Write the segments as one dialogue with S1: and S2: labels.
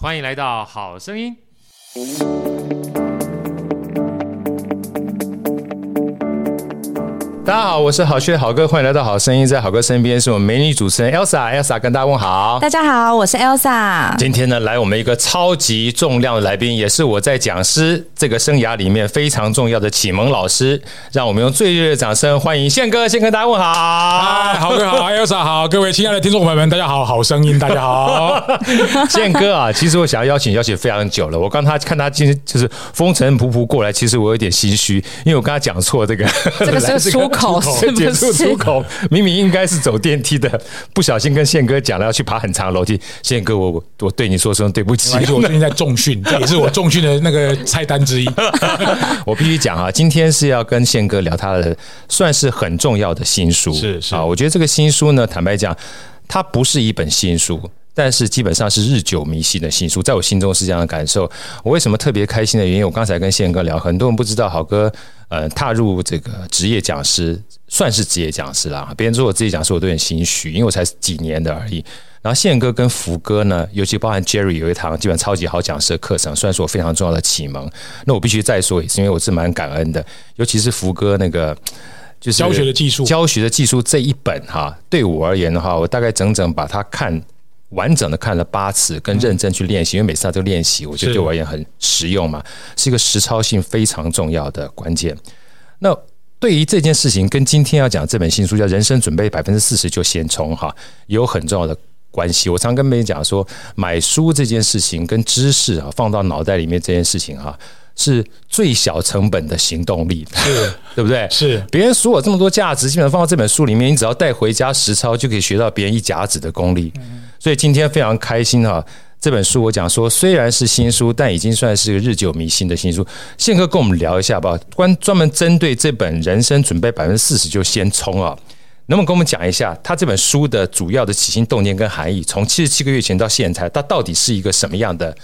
S1: 欢迎来到《好声音》。大家好，我是好学好哥，欢迎来到好声音。在好哥身边是我们美女主持人 Elsa，Elsa 跟大家问好。
S2: 大家好，我是 Elsa。
S1: 今天呢，来我们一个超级重量的来宾，也是我在讲师这个生涯里面非常重要的启蒙老师。让我们用最热烈的掌声欢迎宪哥，先跟大家问好。
S3: 嗨，好哥好，Elsa 好，各位亲爱的听众朋友们，大家好，好声音，大家好。
S1: 宪哥啊，其实我想要邀请邀请非常久了。我刚他看他今天就是风尘仆仆过来，其实我有点心虚，因为我跟他讲错这个
S2: 这个是 出口。
S1: 出口，减速出口，明明应该是走电梯的，不小心跟宪哥讲了要去爬很长的楼梯。宪哥，我我对你说声对不起，
S3: 我最近在重训，这也是我重训的那个菜单之一。
S1: 我必须讲啊，今天是要跟宪哥聊他的算是很重要的新书，
S3: 是是
S1: 啊，我觉得这个新书呢，坦白讲，它不是一本新书。但是基本上是日久弥新的新书，在我心中是这样的感受。我为什么特别开心的原因，我刚才跟宪哥聊，很多人不知道，好哥呃踏入这个职业讲师，算是职业讲师啦。别人说我职业讲师，我都很心虚，因为我才几年的而已。然后宪哥跟福哥呢，尤其包含 Jerry 有一堂基本超级好讲师的课程，算是我非常重要的启蒙。那我必须再说一次，因为我是蛮感恩的，尤其是福哥那个就是
S3: 教学的技术，
S1: 教学的技术这一本哈，对我而言的话，我大概整整把它看。完整的看了八次，跟认真去练习，因为每次他都练习，我觉得对我而言很实用嘛，是一个实操性非常重要的关键。那对于这件事情，跟今天要讲这本新书叫《人生准备百分之四十就先冲》哈，有很重要的关系。我常跟别人讲说，买书这件事情跟知识啊放到脑袋里面这件事情哈。是最小成本的行动力，
S3: 是，
S1: 对不对？
S3: 是，
S1: 别人说我这么多价值，基本上放到这本书里面，你只要带回家实操，就可以学到别人一甲子的功力。所以今天非常开心哈，这本书我讲说，虽然是新书，但已经算是个日久弥新的新书。宪哥跟我们聊一下吧，关专门针对这本《人生准备百分之四十就先冲》啊，能不能跟我们讲一下，他这本书的主要的起心动念跟含义？从七十七个月前到现在，它到底是一个什么样的？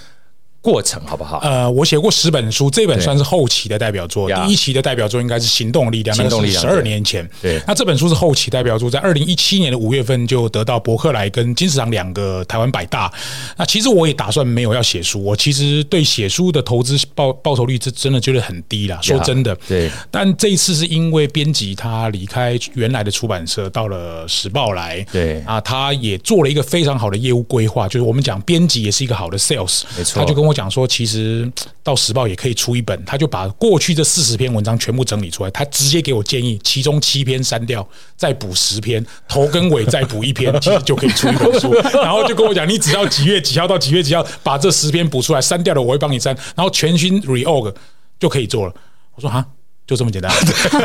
S1: 过程好不好？
S3: 呃，我写过十本书，这本算是后期的代表作。第一期的代表作应该是《行动力量》，那是十二年前。对，那这本书是后期代表作，在二零一七年的五月份就得到伯克莱跟金石堂两个台湾百大。那其实我也打算没有要写书，我其实对写书的投资报报酬率是真的觉得很低了。说真的，对。但这一次是因为编辑他离开原来的出版社，到了时报来。对啊，他也做了一个非常好的业务规划，就是我们讲编辑也是一个好的 sales，没错。他就跟我。讲说，其实到时报也可以出一本，他就把过去这四十篇文章全部整理出来，他直接给我建议，其中七篇删掉，再补十篇，头跟尾再补一篇，其实就可以出一本书。然后就跟我讲，你只要几月几号到几月几号把这十篇补出来，删掉了我会帮你删，然后全新 reorg 就可以做了。我说哈。就这么简单，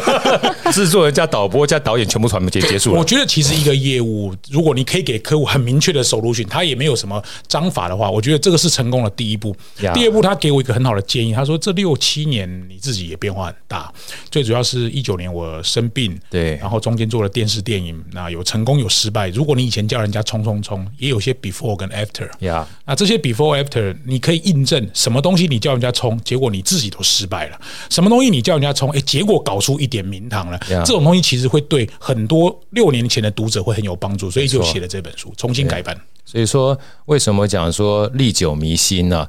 S3: 制
S1: 作人加导播加导演全部全部结结束了。
S3: 我觉得其实一个业务，如果你可以给客户很明确的 solution，他也没有什么章法的话，我觉得这个是成功的第一步。第二步，他给我一个很好的建议，他说这六七年你自己也变化很大，最主要是一九年我生病，对，然后中间做了电视电影，那有成功有失败。如果你以前叫人家冲冲冲，也有些 before 跟 after，呀，那这些 before after 你可以印证什么东西你叫人家冲，结果你自己都失败了；什么东西你叫人家冲。哎，结果搞出一点名堂了。这种东西其实会对很多六年前的读者会很有帮助，所以就写了这本书，重新改版。
S1: 所以说，为什么讲说历久弥新呢？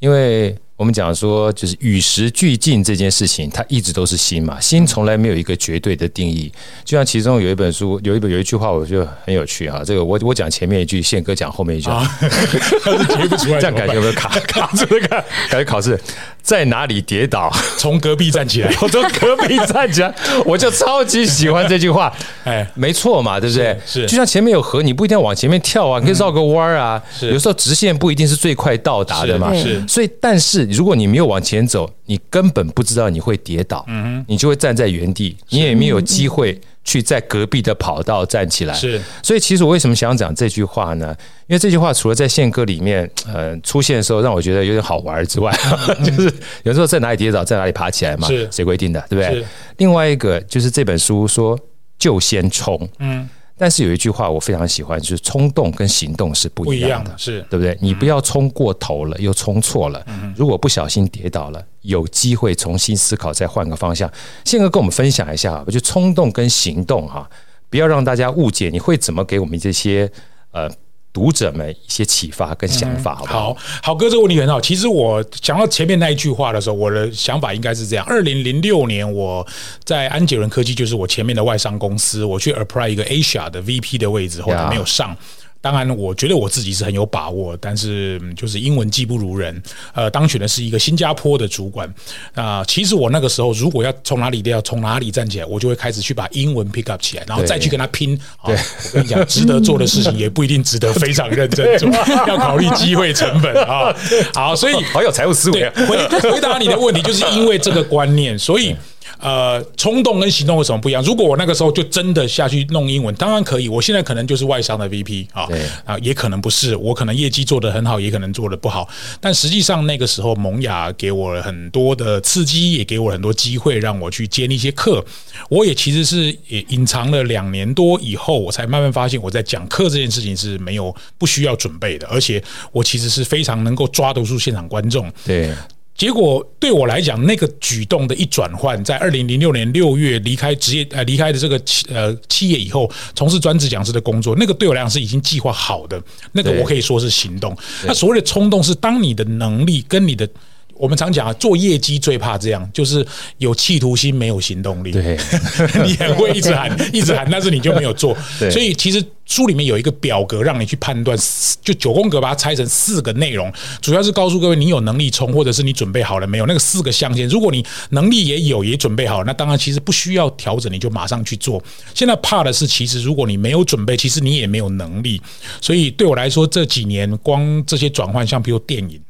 S1: 因为我们讲说，就是与时俱进这件事情，它一直都是新嘛。新从来没有一个绝对的定义。就像其中有一本书，有一本有一句话，我觉得很有趣哈。这个我我讲前面一句，宪哥讲后面一句，啊、
S3: 他是接不出来，
S1: 这样感觉有没有卡 卡住？这个 感觉考试在哪里跌倒，
S3: 从隔壁站起来。
S1: 我从隔壁站起来，我就超级喜欢这句话。哎，没错嘛，对不对？是，就像前面有河，你不一定要往前面跳啊，你可以绕个弯儿啊。是，有时候直线不一定是最快到达的嘛。是，所以但是。如果你没有往前走，你根本不知道你会跌倒，嗯，你就会站在原地，你也没有机会去在隔壁的跑道站起来。是，所以其实我为什么想讲这句话呢？因为这句话除了在宪哥里面呃出现的时候让我觉得有点好玩之外，就是有时候在哪里跌倒，在哪里爬起来嘛，是谁规定的，对不对？另外一个就是这本书说就先冲，嗯。但是有一句话我非常喜欢，就是冲动跟行动是不一样的，是对不对？你不要冲过头了，又冲错了。如果不小心跌倒了，有机会重新思考，再换个方向。宪哥跟我们分享一下，我觉得冲动跟行动哈，不要让大家误解。你会怎么给我们这些呃读者们一些启发跟想法，好不好？
S3: 好，好哥，这个问题很好。其实我讲到前面那一句话的时候，我的想法应该是这样：二零零六年，我在安捷伦科技，就是我前面的外商公司，我去 apply 一个 Asia 的 VP 的位置，后来没有上。当然，我觉得我自己是很有把握，但是就是英文技不如人。呃，当选的是一个新加坡的主管啊、呃。其实我那个时候，如果要从哪里都要从哪里站起来，我就会开始去把英文 pick up 起来，然后再去跟他拼。对，我跟你讲，值得做的事情也不一定值得非常认真做，要考虑机会成本啊。好，所以
S1: 好有财务思维。
S3: 回回答你的问题，就是因为这个观念，所以。呃，冲动跟行动有什么不一样？如果我那个时候就真的下去弄英文，当然可以。我现在可能就是外商的 VP 啊，啊，也可能不是。我可能业绩做得很好，也可能做得不好。但实际上那个时候，萌芽给我了很多的刺激，也给我很多机会，让我去接那些课。我也其实是也隐藏了两年多以后，我才慢慢发现，我在讲课这件事情是没有不需要准备的，而且我其实是非常能够抓得住现场观众。
S1: 对。
S3: 结果对我来讲，那个举动的一转换，在二零零六年六月离开职业呃离开的这个企呃企业以后，从事专职讲师的工作，那个对我来讲是已经计划好的，那个我可以说是行动。那所谓的冲动，是当你的能力跟你的。我们常讲啊，做业绩最怕这样，就是有企图心，没有行动力。
S1: 对，
S3: 你很会一直喊，一直喊，但是你就没有做。所以其实书里面有一个表格，让你去判断，就九宫格把它拆成四个内容，主要是告诉各位你有能力冲，或者是你准备好了没有？那个四个象限，如果你能力也有，也准备好，那当然其实不需要调整，你就马上去做。现在怕的是，其实如果你没有准备，其实你也没有能力。所以对我来说，这几年光这些转换，像比如电影。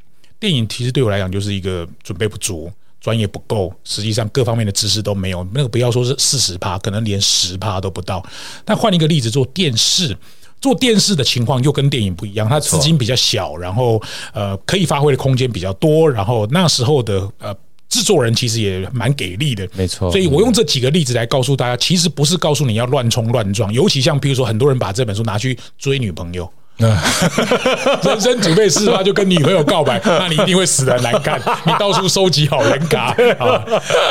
S3: 电影其实对我来讲就是一个准备不足、专业不够，实际上各方面的知识都没有。那个不要说是四十趴，可能连十趴都不到。但换一个例子，做电视，做电视的情况又跟电影不一样，它资金比较小，然后呃可以发挥的空间比较多，然后那时候的呃制作人其实也蛮给力的，
S1: 没错。
S3: 所以我用这几个例子来告诉大家，其实不是告诉你要乱冲乱撞，尤其像比如说很多人把这本书拿去追女朋友。人生准备四十趴就跟女朋友告白，那你一定会死得难看。你到处收集好人卡啊，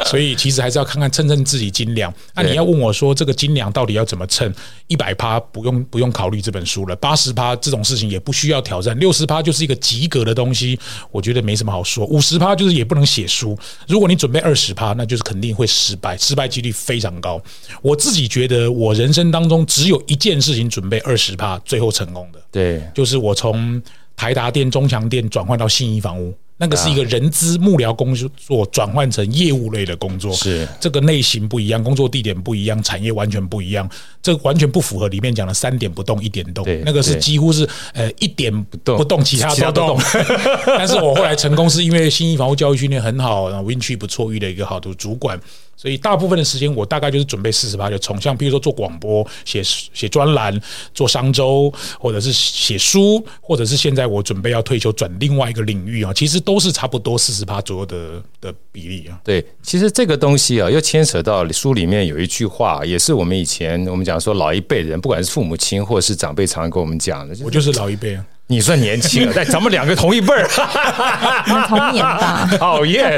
S3: 所以其实还是要看看称称自己斤两。那你要问我说这个斤两到底要怎么称？一百趴不用不用考虑这本书了，八十趴这种事情也不需要挑战，六十趴就是一个及格的东西，我觉得没什么好说。五十趴就是也不能写书。如果你准备二十趴，那就是肯定会失败，失败几率非常高。我自己觉得我人生当中只有一件事情准备二十趴，最后成功的。
S1: 对，
S3: 就是我从台达店、中强店转换到信义房屋，那个是一个人资幕僚工作转换成业务类的工作，
S1: 是。
S3: 这个类型不一样，工作地点不一样，产业完全不一样，这完全不符合里面讲的三点不动一点动，那个是几乎是呃一点不动不动，其他都动。但是我后来成功是因为信义房屋教育训练很好，然后运气不错，遇了一个好的主管。所以大部分的时间，我大概就是准备四十八就冲，像比如说做广播、写写专栏、做商周，或者是写书，或者是现在我准备要退休转另外一个领域啊，其实都是差不多四十八左右的的比例啊。
S1: 对，其实这个东西啊，又牵扯到书里面有一句话，也是我们以前我们讲说老一辈人，不管是父母亲或者是长辈，常常跟我们讲的。
S3: 我就是老一辈啊。
S1: 你算年轻了，但咱们两个同一辈儿，
S2: 同年吧？
S1: 讨厌，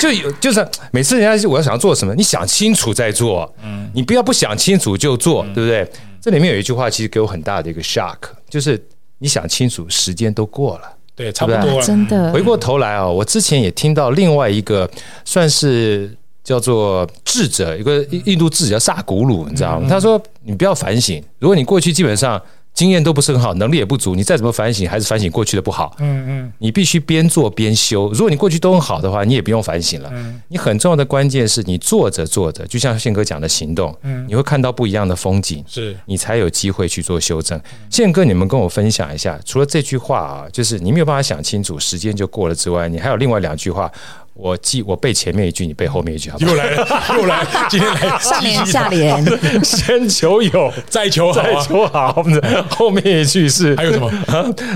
S1: 就有就是每次人家我要想要做什么，你想清楚再做，嗯，你不要不想清楚就做，对不对？这里面有一句话，其实给我很大的一个 shock，就是你想清楚，时间都过了，
S3: 对，差不多了，
S2: 真的。
S1: 回过头来啊，我之前也听到另外一个算是叫做智者，一个印度智者叫萨古鲁，你知道吗？他说：“你不要反省，如果你过去基本上。”经验都不是很好，能力也不足，你再怎么反省，还是反省过去的不好。嗯嗯，你必须边做边修。如果你过去都很好的话，你也不用反省了。嗯，你很重要的关键是你做着做着，就像宪哥讲的行动，嗯，你会看到不一样的风景，是你才有机会去做修正。宪哥，你们跟我分享一下，除了这句话啊，就是你没有办法想清楚，时间就过了之外，你还有另外两句话。我记我背前面一句，你背后面一句，好不好？
S3: 又来了，又来了，今天来
S2: 上联下联，
S1: 先求有，
S3: 再求好、啊，
S1: 再求好。后面一句是
S3: 还有什么、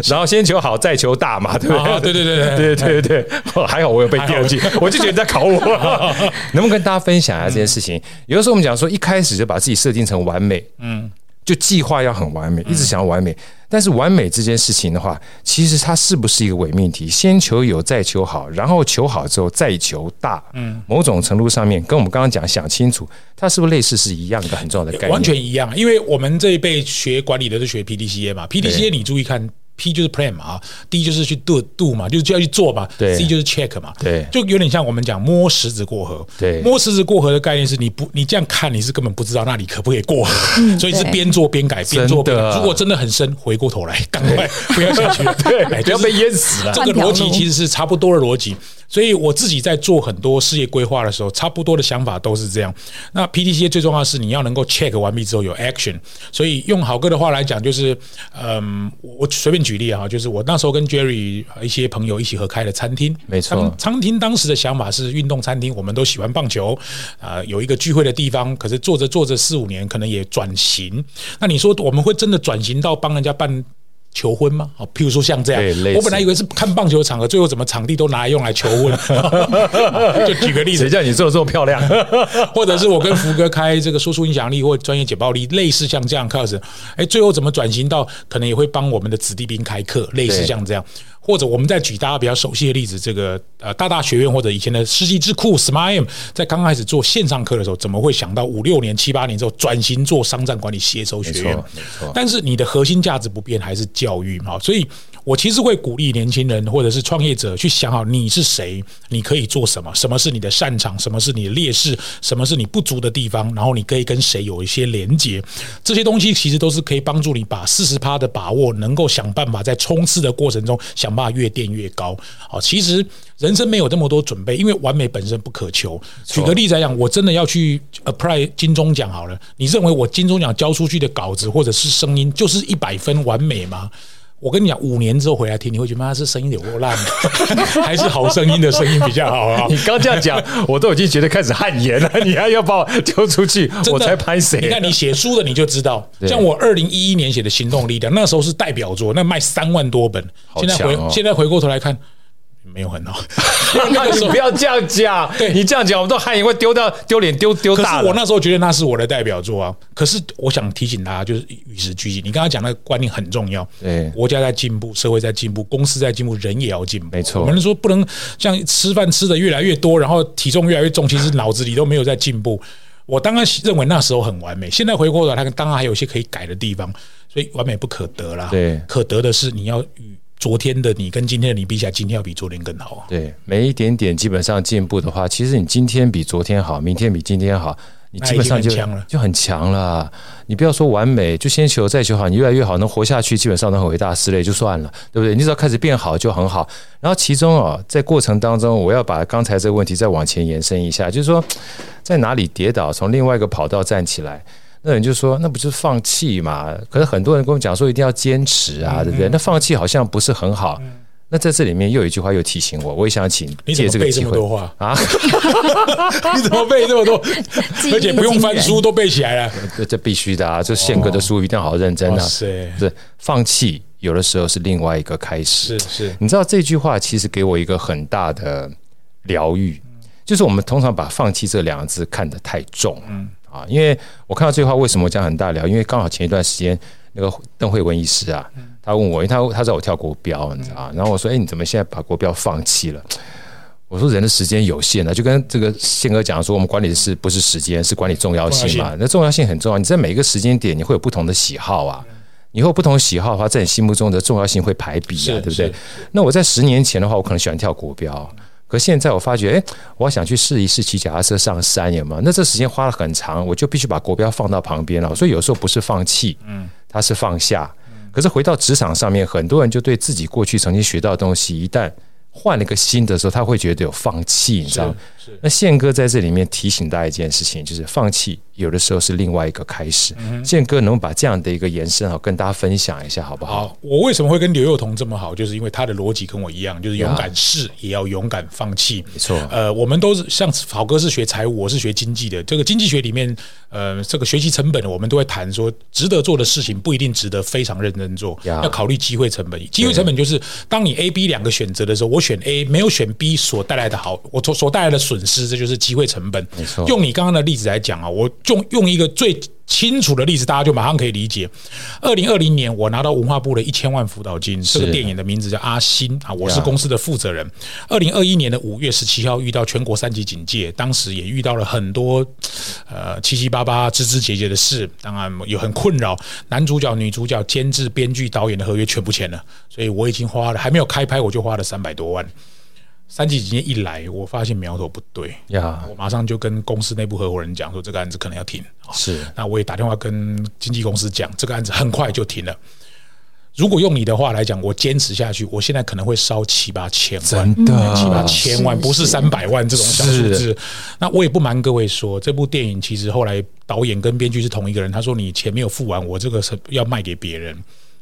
S1: 然后先求好，再求大嘛，对不对？
S3: 啊、对对对
S1: 对对对对、还好我有背第二句，我就觉得你在考我。能不能跟大家分享一下这件事情？有的时候我们讲说，一开始就把自己设定成完美，嗯。就计划要很完美，一直想要完美。但是完美这件事情的话，其实它是不是一个伪命题？先求有，再求好，然后求好之后再求大。嗯，某种程度上面跟我们刚刚讲想清楚，它是不是类似是一样的很重要的概念？
S3: 完全一样，因为我们这一辈学管理的是学 PDCA 嘛，PDCA 你注意看。P 就是 plan 嘛，啊，D 就是去 do do 嘛，就是就要去做嘛，对，C 就是 check 嘛，
S1: 对，
S3: 就有点像我们讲摸石子过河，
S1: 对，
S3: 摸石子过河的概念是你不你这样看你是根本不知道那里可不可以过河，嗯、所以是边做边改，边做边改。如果真的很深，回过头来赶快不要下去，对，不要被淹死了。这个逻辑其实是差不多的逻辑。所以我自己在做很多事业规划的时候，差不多的想法都是这样。那 PDCA 最重要的是你要能够 check 完毕之后有 action。所以用好哥的话来讲，就是嗯，我随便举例啊，就是我那时候跟 Jerry 一些朋友一起合开的餐厅，
S1: 没错。
S3: 餐厅当时的想法是运动餐厅，我们都喜欢棒球啊，有一个聚会的地方。可是做着做着四五年，可能也转型。那你说我们会真的转型到帮人家办？求婚吗？好，譬如说像这样，我本来以为是看棒球的场合，最后怎么场地都拿来用来求婚？就举个例子，
S1: 谁叫你做的这么漂亮？
S3: 或者是我跟福哥开这个说出影响力或专业解报力，类似像这样课程，哎，最后怎么转型到可能也会帮我们的子弟兵开课，类似像这样。或者我们再举大家比较熟悉的例子，这个呃大大学院或者以前的世纪智库 Smiam，在刚开始做线上课的时候，怎么会想到五六年、七八年之后转型做商战管理协收学院？但是你的核心价值不变，还是教育嘛，所以。我其实会鼓励年轻人或者是创业者去想好你是谁，你可以做什么，什么是你的擅长，什么是你的劣势，什么是你不足的地方，然后你可以跟谁有一些连接，这些东西其实都是可以帮助你把四十趴的把握，能够想办法在冲刺的过程中想办法越垫越高。好，其实人生没有这么多准备，因为完美本身不可求。举个例子来讲，我真的要去 apply 金钟奖好了，你认为我金钟奖交出去的稿子或者是声音就是一百分完美吗？我跟你讲，五年之后回来听，你会觉得妈，这声音有多烂，还是好声音的声音比较好啊？
S1: 你刚这样讲，我都已经觉得开始汗颜了。你还要把我丢出去，我才拍谁？
S3: 你看你写书的，你就知道。像我二零一一年写的《行动力量》，那时候是代表作，那卖三万多本。现在回现在回过头来看。没有很好，
S1: 那你不要这样讲。对，你这样讲，我们都汗颜会丢到丢脸丢丢大。
S3: 可是我那时候觉得那是我的代表作啊。可是我想提醒大家，就是与时俱进。你刚刚讲那个观念很重要。
S1: 对，
S3: 国家在进步，社会在进步，公司在进步，人也要进步。
S1: 没错，
S3: 我们说不能像吃饭吃的越来越多，然后体重越来越重，其实脑子里都没有在进步。我当然认为那时候很完美，现在回过头来，他当然还有一些可以改的地方，所以完美不可得啦。
S1: 对，
S3: 可得的是你要与。昨天的你跟今天的你比起来，今天要比昨天更好啊！
S1: 对，每一点点基本上进步的话，其实你今天比昨天好，明天比今天好，你基本上就就很强了。你不要说完美，就先求再求好，你越来越好，能活下去，基本上能很伟大事类就算了，对不对？你只要开始变好就很好。然后其中啊，在过程当中，我要把刚才这个问题再往前延伸一下，就是说在哪里跌倒，从另外一个跑道站起来。那人就说：“那不就是放弃嘛？”可是很多人跟我讲说：“一定要坚持啊，对不对？”那放弃好像不是很好。那在这里面又有一句话又提醒我，我也想请借这个机会啊！
S3: 你怎么背这么多？而且不用翻书都背起来了？
S1: 这这必须的啊！这宪哥的书一定要好好认真啊！是，放弃有的时候是另外一个开始。
S3: 是是，
S1: 你知道这句话其实给我一个很大的疗愈，就是我们通常把放弃这两个字看得太重。嗯。啊，因为我看到这句话，为什么我讲很大聊？因为刚好前一段时间，那个邓慧文医师啊，他问我，因为他他知道我跳国标，你知道，然后我说，哎，你怎么现在把国标放弃了？我说人的时间有限的，就跟这个宪哥讲说，我们管理的是不是时间，是管理重要性嘛？那重要性很重要，你在每一个时间点，你会有不同的喜好啊。你会有不同喜好的话，在你心目中的重要性会排比啊，对不对？那我在十年前的话，我可能喜欢跳国标。可现在我发觉，哎，我想去试一试骑脚踏车上山，有没有？那这时间花了很长，我就必须把国标放到旁边了。所以有时候不是放弃，嗯，它是放下。可是回到职场上面，很多人就对自己过去曾经学到的东西，一旦换了一个新的时候，他会觉得有放弃，你知道吗？那宪哥在这里面提醒大家一件事情，就是放弃。有的时候是另外一个开始。宪哥能把这样的一个延伸啊，跟大家分享一下，好不好？
S3: 好，我为什么会跟刘幼彤这么好？就是因为他的逻辑跟我一样，就是勇敢试，也要勇敢放弃。
S1: 没错。
S3: 呃，我们都是像郝哥是学财务，我是学经济的。这个经济学里面，呃，这个学习成本，我们都会谈说，值得做的事情不一定值得非常认真做，要考虑机会成本。机会成本就是当你 A、B 两个选择的时候，我选 A 没有选 B 所带来的好，我所所带来的损失，这就是机会成本。
S1: 没错。
S3: 用你刚刚的例子来讲啊，我。用用一个最清楚的例子，大家就马上可以理解。二零二零年，我拿到文化部的一千万辅导金，这个电影的名字叫《阿星》啊，我是公司的负责人。二零二一年的五月十七号，遇到全国三级警戒，当时也遇到了很多呃七七八八、枝枝节节的事，当然有很困扰。男主角、女主角、监制、编剧、导演的合约全部签了，所以我已经花了还没有开拍，我就花了三百多万。三级警戒一来，我发现苗头不对呀，我马上就跟公司内部合伙人讲说，这个案子可能要停。
S1: 是，
S3: 那我也打电话跟经纪公司讲，这个案子很快就停了。如果用你的话来讲，我坚持下去，我现在可能会烧七八千万，
S1: 真的
S3: 七八千万，不是三百万这种小数字。那我也不瞒各位说，这部电影其实后来导演跟编剧是同一个人，他说你钱没有付完，我这个是要卖给别人，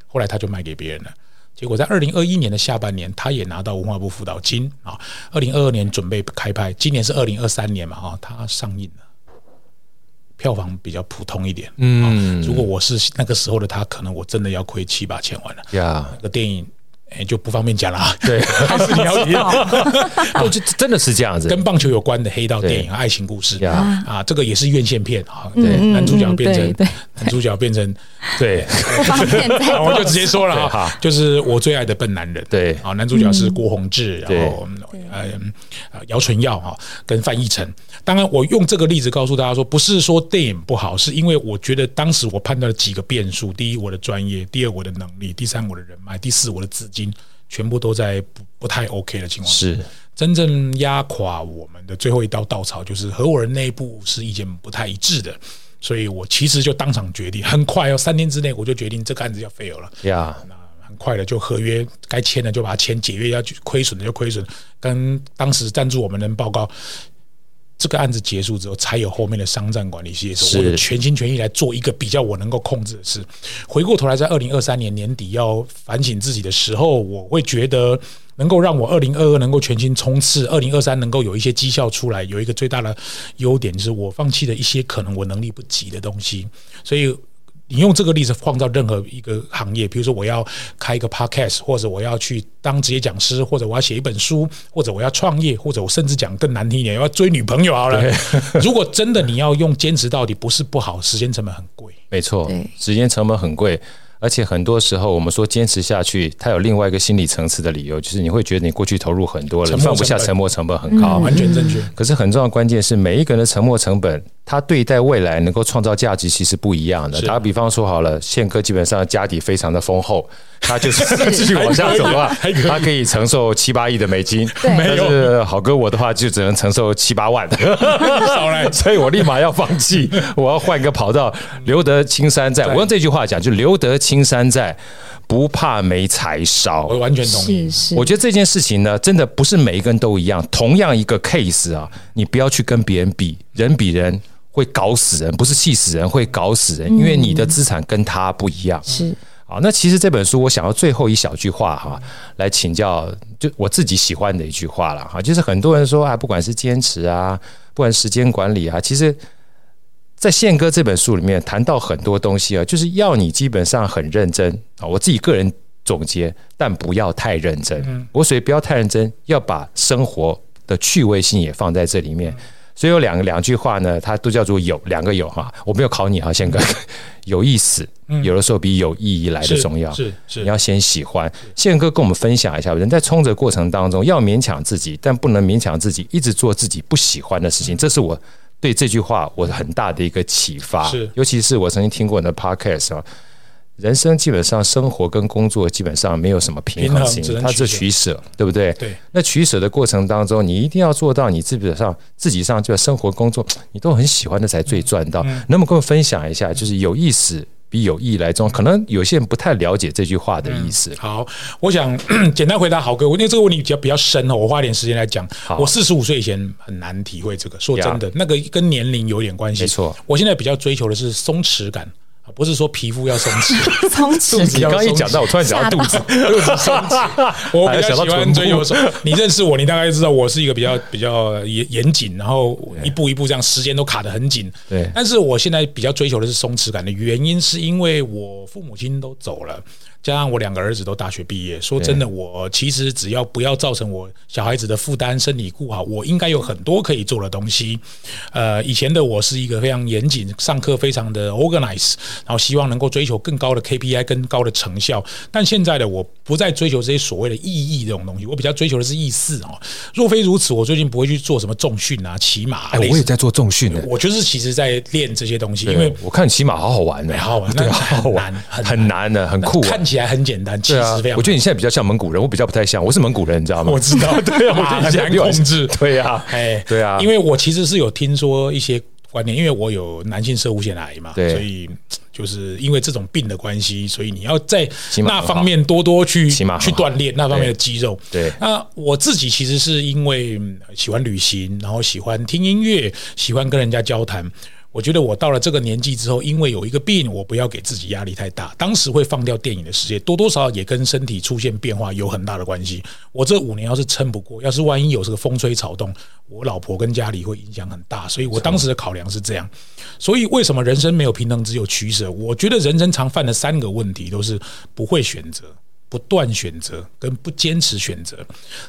S3: 后来他就卖给别人了。结果在二零二一年的下半年，他也拿到文化部辅导金啊。二零二二年准备开拍，今年是二零二三年嘛，哈，他上映了，票房比较普通一点。嗯，如果我是那个时候的他，可能我真的要亏七八千万了。
S1: 呀，
S3: 那个电影。哎，就不方便讲了。
S1: 对，还是你要提到，就真的是这样子，
S3: 跟棒球有关的黑道电影、爱情故事啊，这个也是院线片啊。对，男主角变成男主角变成
S1: 对，
S3: 我就直接说了哈，就是我最爱的笨男人。
S1: 对，
S3: 啊，男主角是郭宏志，然后呃姚淳耀哈，跟范逸臣。当然，我用这个例子告诉大家说，不是说电影不好，是因为我觉得当时我判断了几个变数：第一，我的专业；第二，我的能力；第三，我的人脉；第四，我的资金。全部都在不不太 OK 的情况。下，是。真正压垮我们的最后一道稻草，就是合伙人内部是意见不太一致的，所以我其实就当场决定，很快哦，三天之内我就决定这个案子要 fail 了。
S1: 呀，
S3: 那很快的就合约该签的就把它签，解约要亏损的就亏损，跟当时赞助我们的人报告。这个案子结束之后，才有后面的商战管理协议。我全心全意来做一个比较我能够控制的事。回过头来，在二零二三年年底要反省自己的时候，我会觉得能够让我二零二二能够全心冲刺，二零二三能够有一些绩效出来，有一个最大的优点就是我放弃了一些可能我能力不及的东西，所以。你用这个例子放到任何一个行业，比如说我要开一个 podcast，或者我要去当职业讲师，或者我要写一本书，或者我要创业，或者我甚至讲更难听一点，要追女朋友好了。如果真的你要用坚持到底，不是不好，时间成本很贵。
S1: 没错，时间成本很贵。而且很多时候，我们说坚持下去，它有另外一个心理层次的理由，就是你会觉得你过去投入很多了，放不下，沉没成本很高，
S3: 完全正确。
S1: 可是很重要的关键是，每一个人的沉没成本，他对待未来能够创造价值，其实不一样的。打个比方说好了，宪哥基本上家底非常的丰厚，他就是 继续往下走的话，他可以承受七八亿的美金。但是好哥我的话，就只能承受七八万。所以我立马要放弃，我要换一个跑道。留得青山在，我用这句话讲，就留得青山在，不怕没柴烧。
S3: 我完全同意。
S1: 我觉得这件事情呢，真的不是每一个人都一样。同样一个 case 啊，你不要去跟别人比，人比人会搞死人，不是气死人，会搞死人，因为你的资产跟他不一样。
S2: 是。
S1: 好，那其实这本书我想要最后一小句话哈，来请教，就我自己喜欢的一句话了哈，就是很多人说啊，不管是坚持啊，不管时间管理啊，其实。在宪哥这本书里面谈到很多东西啊，就是要你基本上很认真啊。我自己个人总结，但不要太认真。我所以不要太认真，要把生活的趣味性也放在这里面。所以有两个两句话呢，它都叫做有两个有哈。我没有考你啊，宪哥，有意思，有的时候比有意义来的重要。是是，你要先喜欢。宪哥跟我们分享一下，人在冲着过程当中要勉强自己，但不能勉强自己一直做自己不喜欢的事情。这是我。对这句话，我很大的一个启发，是，尤其是我曾经听过你的 podcast 啊，人生基本上生活跟工作基本上没有什么平衡性，它是取舍，对不对？对。那取舍的过程当中，你一定要做到，你基本上自己上就生活工作，你都很喜欢的才最赚到。能不能跟我分享一下，就是有意思？比有意来中，可能有些人不太了解这句话的意思。嗯、
S3: 好，我想 简单回答豪哥，因为这个问题比较比较深哦，我花点时间来讲。好我四十五岁以前很难体会这个，说真的那个跟年龄有点关系。没错，我现在比较追求的是松弛感，不是说皮肤要松弛，
S2: 松弛。
S1: 你刚刚一讲到，我突然想到肚子，肚子松弛。
S3: 我比较喜欢追求什么？你认识我，你大概知道我是一个比较比较严严谨，然后一步一步这样，时间都卡得很紧。
S1: 对。
S3: 但是我现在比较追求的是松弛感的原因，是因为我父母亲都走了。加上我两个儿子都大学毕业，说真的，我其实只要不要造成我小孩子的负担，身体顾好，我应该有很多可以做的东西。呃，以前的我是一个非常严谨，上课非常的 organize，然后希望能够追求更高的 KPI、更高的成效。但现在的我不再追求这些所谓的意义这种东西，我比较追求的是意思哦。若非如此，我最近不会去做什么重训啊、骑马。
S1: 哎，我也在做重训呢。
S3: 我就是其实在练这些东西，因为
S1: 我看骑马好好玩呢，
S3: 好好玩，
S1: 对，好好玩，很难的，很酷，
S3: 看起来很简单，其实非常。
S1: 我觉得你现在比较像蒙古人，我比较不太像。我是蒙古人，你知道吗？
S3: 我知道，对啊，
S1: 马
S3: 很难控制，
S1: 对呀，哎，对啊。
S3: 因为我其实是有听说一些观念，因为我有男性射物腺癌嘛，所以就是因为这种病的关系，所以你要在那方面多多去去锻炼那方面的肌肉。
S1: 对，
S3: 那我自己其实是因为喜欢旅行，然后喜欢听音乐，喜欢跟人家交谈。我觉得我到了这个年纪之后，因为有一个病，我不要给自己压力太大。当时会放掉电影的世界，多多少少也跟身体出现变化有很大的关系。我这五年要是撑不过，要是万一有这个风吹草动，我老婆跟家里会影响很大。所以我当时的考量是这样。所以为什么人生没有平衡，只有取舍？我觉得人生常犯的三个问题都是不会选择、不断选择跟不坚持选择。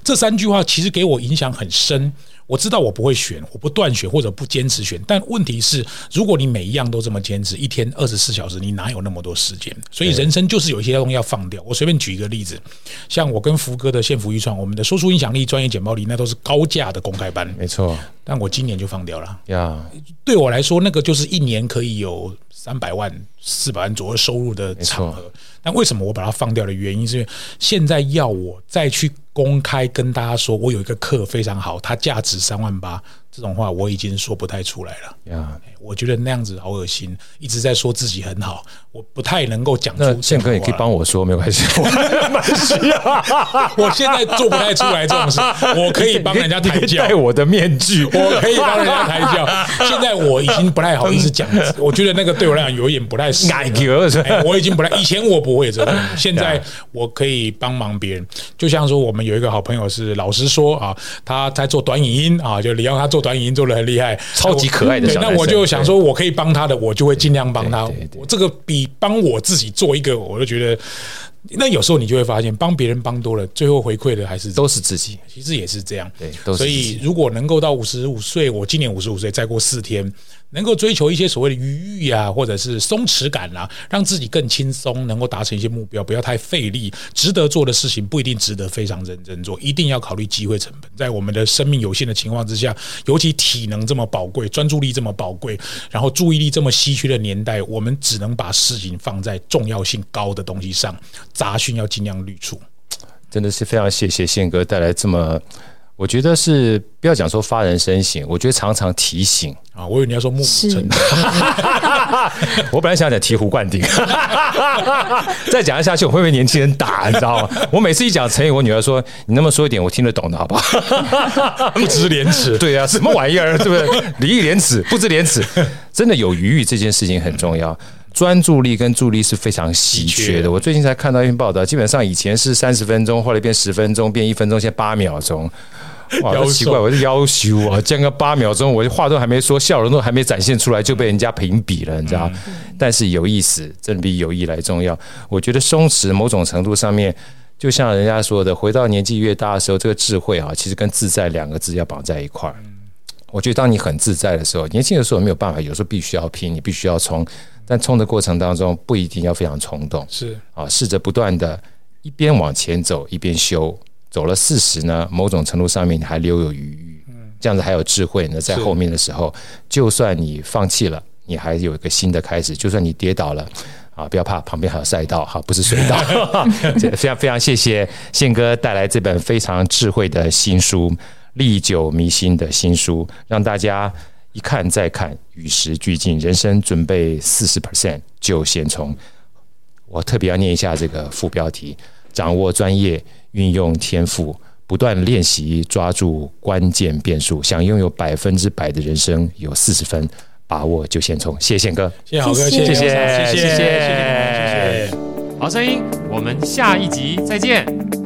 S3: 这三句话其实给我影响很深。我知道我不会选，我不断选或者不坚持选，但问题是，如果你每一样都这么坚持，一天二十四小时，你哪有那么多时间？所以人生就是有一些东西要放掉。我随便举一个例子，像我跟福哥的幸福预创，我们的说出影响力专业简报里，那都是高价的公开班，
S1: 没错。
S3: 但我今年就放掉了
S1: 呀。
S3: 对我来说，那个就是一年可以有三百万、四百万左右收入的场合。但为什么我把它放掉的原因，是因为现在要我再去。公开跟大家说，我有一个课非常好，它价值三万八。这种话我已经说不太出来了。呀，我觉得那样子好恶心，一直在说自己很好，我不太能够讲出。那
S1: 宪哥也可以帮我说，没关
S3: 系。我现在做不太出来这种事，我可以帮人家抬轿，
S1: 戴我的面具，
S3: 我可以帮人家抬轿。现在我已经不太好意思讲，我觉得那个对我来讲有点不太适合。我已经不太，以前我不会这样，现在我可以帮忙别人。就像说，我们有一个好朋友是老实说啊，他在做短影音啊，就你要他做。短影音做的很厉害，
S1: 超级可爱的小。
S3: 那我就想说，我可以帮他的，我就会尽量帮他。我这个比帮我自己做一个，我就觉得，那有时候你就会发现，帮别人帮多了，最后回馈的还是
S1: 都是自己。
S3: 其实也是这样，
S1: 对。
S3: 所以如果能够到五十五岁，我今年五十五岁，再过四天。能够追求一些所谓的愉悦啊，或者是松弛感啊，让自己更轻松，能够达成一些目标，不要太费力。值得做的事情不一定值得非常认真做，一定要考虑机会成本。在我们的生命有限的情况之下，尤其体能这么宝贵，专注力这么宝贵，然后注意力这么稀缺的年代，我们只能把事情放在重要性高的东西上，杂讯要尽量滤除。
S1: 真的是非常谢谢宪哥带来这么。我觉得是不要讲说发人深省，我觉得常常提醒
S3: 啊。我以为你要说木成，
S1: 我本来想讲醍醐灌顶，再讲下去我会被年轻人打，你知道吗？我每次一讲成语，我女儿说：“你那么说一点，我听得懂的好不好？”
S3: 不知廉耻，
S1: 对啊，什么玩意儿，对不对？礼义廉耻，不知廉耻，真的有余裕这件事情很重要。专注力跟注意力是非常稀缺的。我最近才看到一篇报道，基本上以前是三十分钟，后来变十分钟，变一分钟，现在八秒钟。哇，奇怪，我是要求啊，讲个八秒钟，我话都还没说，笑容都还没展现出来，就被人家评比了，你知道？但是有意思，真的比有意来重要。我觉得松弛某种程度上面，就像人家说的，回到年纪越大的时候，这个智慧啊，其实跟自在两个字要绑在一块儿。我觉得当你很自在的时候，年轻的时候没有办法，有时候必须要拼，你必须要冲，但冲的过程当中不一定要非常冲动，
S3: 是
S1: 啊，试着不断的一边往前走一边修。走了四十呢，某种程度上面你还留有余裕，这样子还有智慧呢。在后面的时候，就算你放弃了，你还有一个新的开始。就算你跌倒了，啊，不要怕，旁边还有赛道，哈，不是水道。非常非常谢谢宪哥带来这本非常智慧的新书《历久弥新的新书》，让大家一看再看，与时俱进，人生准备四十 percent 就先从。我特别要念一下这个副标题：掌握专业。运用天赋，不断练习，抓住关键变数，想拥有百分之百的人生，有四十分，把握就先冲。谢谢宪哥，
S3: 谢谢豪哥，谢谢谢谢谢谢谢谢。
S1: 好声音，我们下一集再见。